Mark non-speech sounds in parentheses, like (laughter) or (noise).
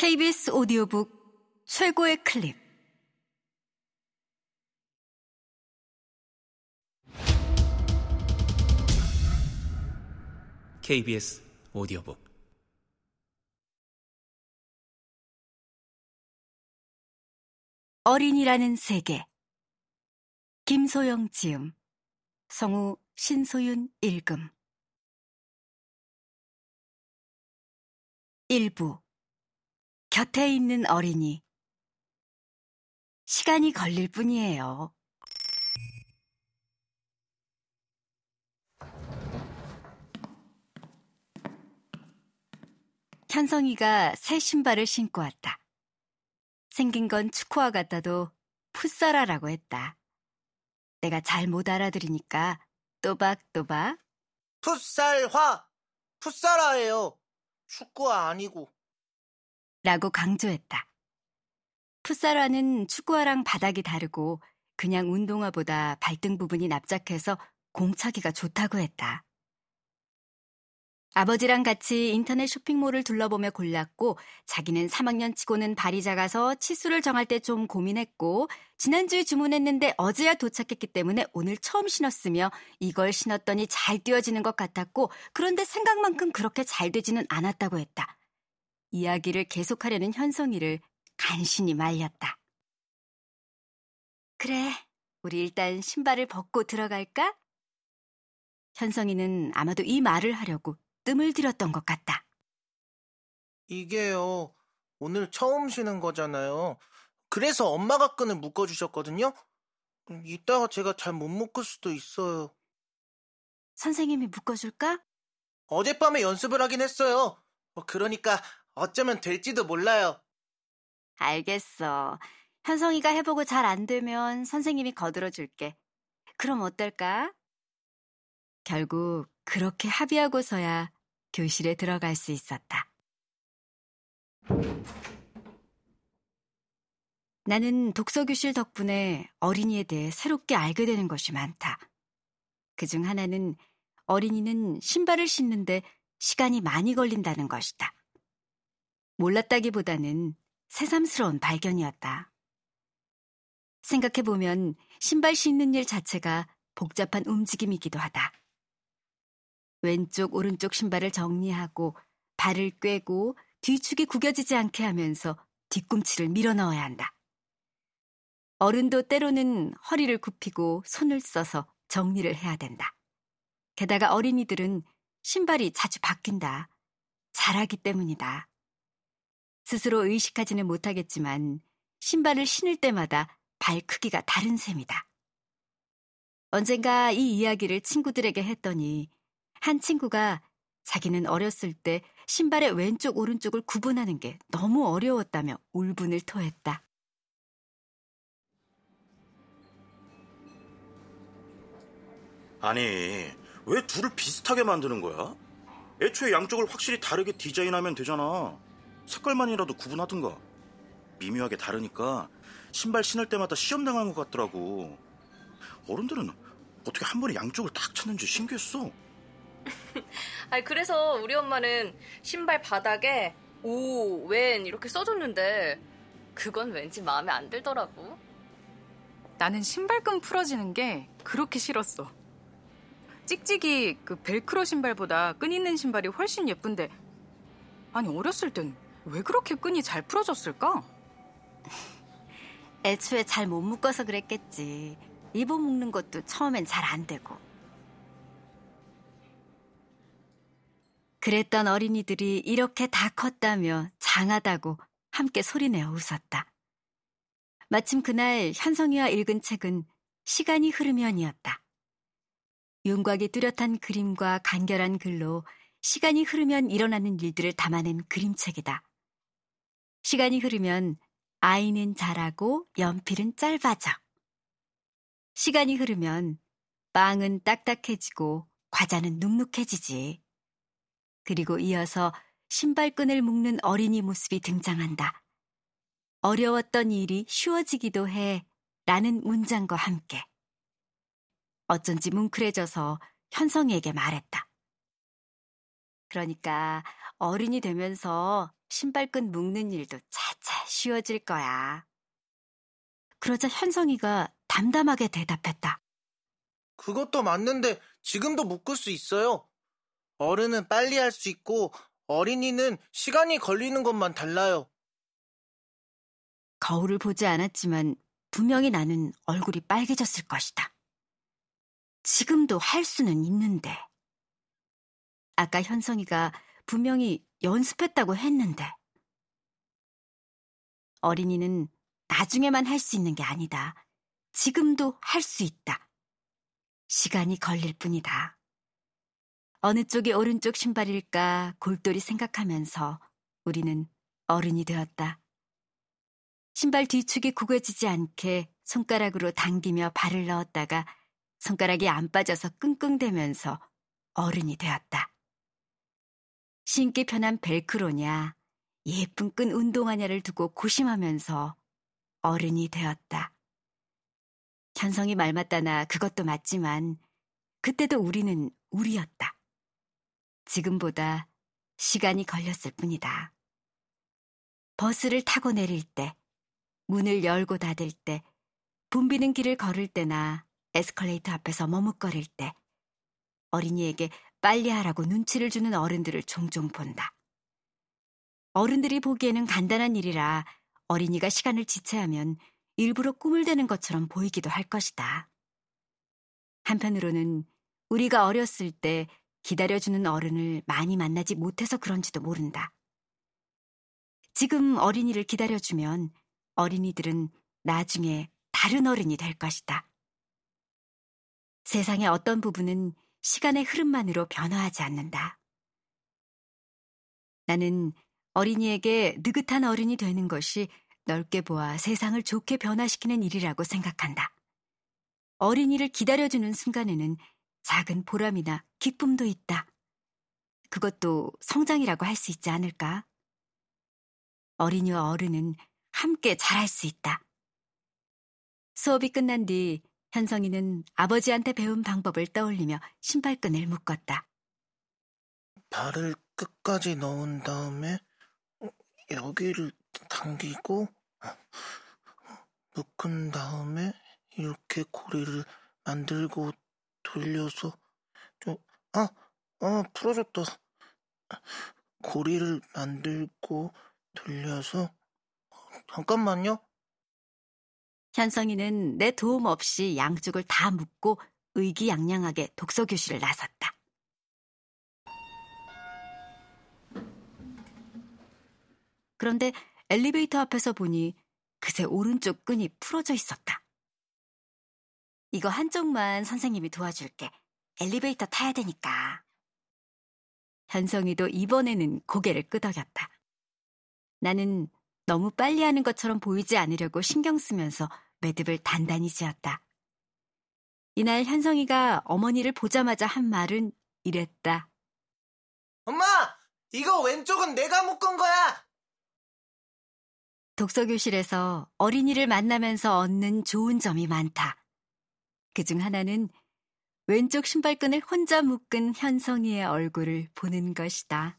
KBS 오디오북 최고의 클립. KBS 오디오북. 어린이라는 세계. 김소영 지음. 성우 신소윤 읽음. 1부 곁에 있는 어린이 시간이 걸릴 뿐이에요. 현성이가 새 신발을 신고 왔다. 생긴 건 축구와 같아도 풋사라라고 했다. 내가 잘 못 알아들으니까 또박또박 풋살화! 풋사라예요. 축구화 아니고. 라고 강조했다. 풋사라는 축구화랑 바닥이 다르고 그냥 운동화보다 발등 부분이 납작해서 공차기가 좋다고 했다. 아버지랑 같이 인터넷 쇼핑몰을 둘러보며 골랐고 자기는 3학년 치고는 발이 작아서 치수를 정할 때 좀 고민했고 지난주에 주문했는데 어제야 도착했기 때문에 오늘 처음 신었으며 이걸 신었더니 잘 뛰어지는 것 같았고 그런데 생각만큼 그렇게 잘 되지는 않았다고 했다. 이야기를 계속하려는 현성이를 간신히 말렸다. 그래, 우리 일단 신발을 벗고 들어갈까? 현성이는 아마도 이 말을 하려고 뜸을 들였던 것 같다. 이게요. 오늘 처음 쉬는 거잖아요. 그래서 엄마가 끈을 묶어주셨거든요. 음, 이따가 제가 잘 못 묶을 수도 있어요. 선생님이 묶어줄까? 어젯밤에 연습을 하긴 했어요. 뭐 그러니까 어쩌면 될지도 몰라요. 알겠어. 현성이가 해보고 잘 안 되면 선생님이 거들어 줄게. 그럼 어떨까? 결국 그렇게 합의하고서야 교실에 들어갈 수 있었다. 나는 독서교실 덕분에 어린이에 대해 새롭게 알게 되는 것이 많다. 그 중 하나는 어린이는 신발을 신는데 시간이 많이 걸린다는 것이다. 몰랐다기보다는 새삼스러운 발견이었다. 생각해보면 신발 신는 일 자체가 복잡한 움직임이기도 하다. 왼쪽, 오른쪽 신발을 정리하고 발을 꿰고 뒤축이 구겨지지 않게 하면서 뒤꿈치를 밀어 넣어야 한다. 어른도 때로는 허리를 굽히고 손을 써서 정리를 해야 된다. 게다가 어린이들은 신발이 자주 바뀐다. 잘하기 때문이다. 스스로 의식하지는 못하겠지만 신발을 신을 때마다 발 크기가 다른 셈이다. 언젠가 이 이야기를 친구들에게 했더니 한 친구가 자기는 어렸을 때 신발의 왼쪽 오른쪽을 구분하는 게 너무 어려웠다며 울분을 토했다. 아니, 왜 둘을 비슷하게 만드는 거야? 애초에 양쪽을 확실히 다르게 디자인하면 되잖아. 색깔만이라도 구분하든가. 미묘하게 다르니까 신발 신을 때마다 시험 당한 것 같더라고. 어른들은 어떻게 한 번에 양쪽을 딱 찾는지 신기했어. (laughs) 아니 그래서 우리 엄마는 신발 바닥에 오, 왼 이렇게 써줬는데 그건 왠지 마음에 안 들더라고. 나는 신발끈 풀어지는 게 그렇게 싫었어. 찍찍이 그 벨크로 신발보다 끈 있는 신발이 훨씬 예쁜데 아니 어렸을 땐 왜 그렇게 끈이 잘 풀어졌을까? (laughs) 애초에 잘 못 묶어서 그랬겠지. 입어 묶는 것도 처음엔 잘 안 되고. 그랬던 어린이들이 이렇게 다 컸다며 장하다고 함께 소리내어 웃었다. 마침 그날 현성이와 읽은 책은 시간이 흐르면이었다. 윤곽이 뚜렷한 그림과 간결한 글로 시간이 흐르면 일어나는 일들을 담아낸 그림책이다. 시간이 흐르면 아이는 자라고 연필은 짧아져. 시간이 흐르면 빵은 딱딱해지고 과자는 눅눅해지지. 그리고 이어서 신발끈을 묶는 어린이 모습이 등장한다. 어려웠던 일이 쉬워지기도 해. 라는 문장과 함께. 어쩐지 뭉클해져서 현성이에게 말했다. 그러니까 어른이 되면서 신발끈 묶는 일도 차차 쉬워질 거야. 그러자 현성이가 담담하게 대답했다. 그것도 맞는데 지금도 묶을 수 있어요. 어른은 빨리 할 수 있고 어린이는 시간이 걸리는 것만 달라요. 거울을 보지 않았지만 분명히 나는 얼굴이 빨개졌을 것이다. 지금도 할 수는 있는데. 아까 현성이가 분명히 연습했다고 했는데. 어린이는 나중에만 할 수 있는 게 아니다. 지금도 할 수 있다. 시간이 걸릴 뿐이다. 어느 쪽이 오른쪽 신발일까 골똘히 생각하면서 우리는 어른이 되었다. 신발 뒤축이 구겨지지 않게 손가락으로 당기며 발을 넣었다가 손가락이 안 빠져서 끙끙대면서 어른이 되었다. 신기 편한 벨크로냐, 예쁜 끈 운동화냐를 두고 고심하면서 어른이 되었다. 현성이 말 맞다나 그것도 맞지만 그때도 우리는 우리였다. 지금보다 시간이 걸렸을 뿐이다. 버스를 타고 내릴 때, 문을 열고 닫을 때, 붐비는 길을 걸을 때나 에스컬레이터 앞에서 머뭇거릴 때, 어린이에게 빨리 하라고 눈치를 주는 어른들을 종종 본다. 어른들이 보기에는 간단한 일이라 어린이가 시간을 지체하면 일부러 꿈을 대는 것처럼 보이기도 할 것이다. 한편으로는 우리가 어렸을 때 기다려주는 어른을 많이 만나지 못해서 그런지도 모른다. 지금 어린이를 기다려주면 어린이들은 나중에 다른 어른이 될 것이다. 세상의 어떤 부분은 시간의 흐름만으로 변화하지 않는다. 나는 어린이에게 느긋한 어른이 되는 것이 넓게 보아 세상을 좋게 변화시키는 일이라고 생각한다. 어린이를 기다려주는 순간에는 작은 보람이나 기쁨도 있다. 그것도 성장이라고 할 수 있지 않을까? 어린이와 어른은 함께 잘할 수 있다. 수업이 끝난 뒤 현성이는 아버지한테 배운 방법을 떠올리며 신발끈을 묶었다. 발을 끝까지 넣은 다음에 여기를 당기고 묶은 다음에 이렇게 고리를 만들고 돌려서 좀 아, 아 풀어졌다. 고리를 만들고 돌려서 잠깐만요. 현성이는 내 도움 없이 양쪽을 다 묶고 의기양양하게 독서 교실을 나섰다. 그런데 엘리베이터 앞에서 보니 그새 오른쪽 끈이 풀어져 있었다. 이거 한쪽만 선생님이 도와줄게. 엘리베이터 타야 되니까. 현성이도 이번에는 고개를 끄덕였다. 나는 너무 빨리 하는 것처럼 보이지 않으려고 신경 쓰면서 매듭을 단단히 지었다. 이날 현성이가 어머니를 보자마자 한 말은 이랬다. 엄마! 이거 왼쪽은 내가 묶은 거야! 독서교실에서 어린이를 만나면서 얻는 좋은 점이 많다. 그 중 하나는 왼쪽 신발끈을 혼자 묶은 현성이의 얼굴을 보는 것이다.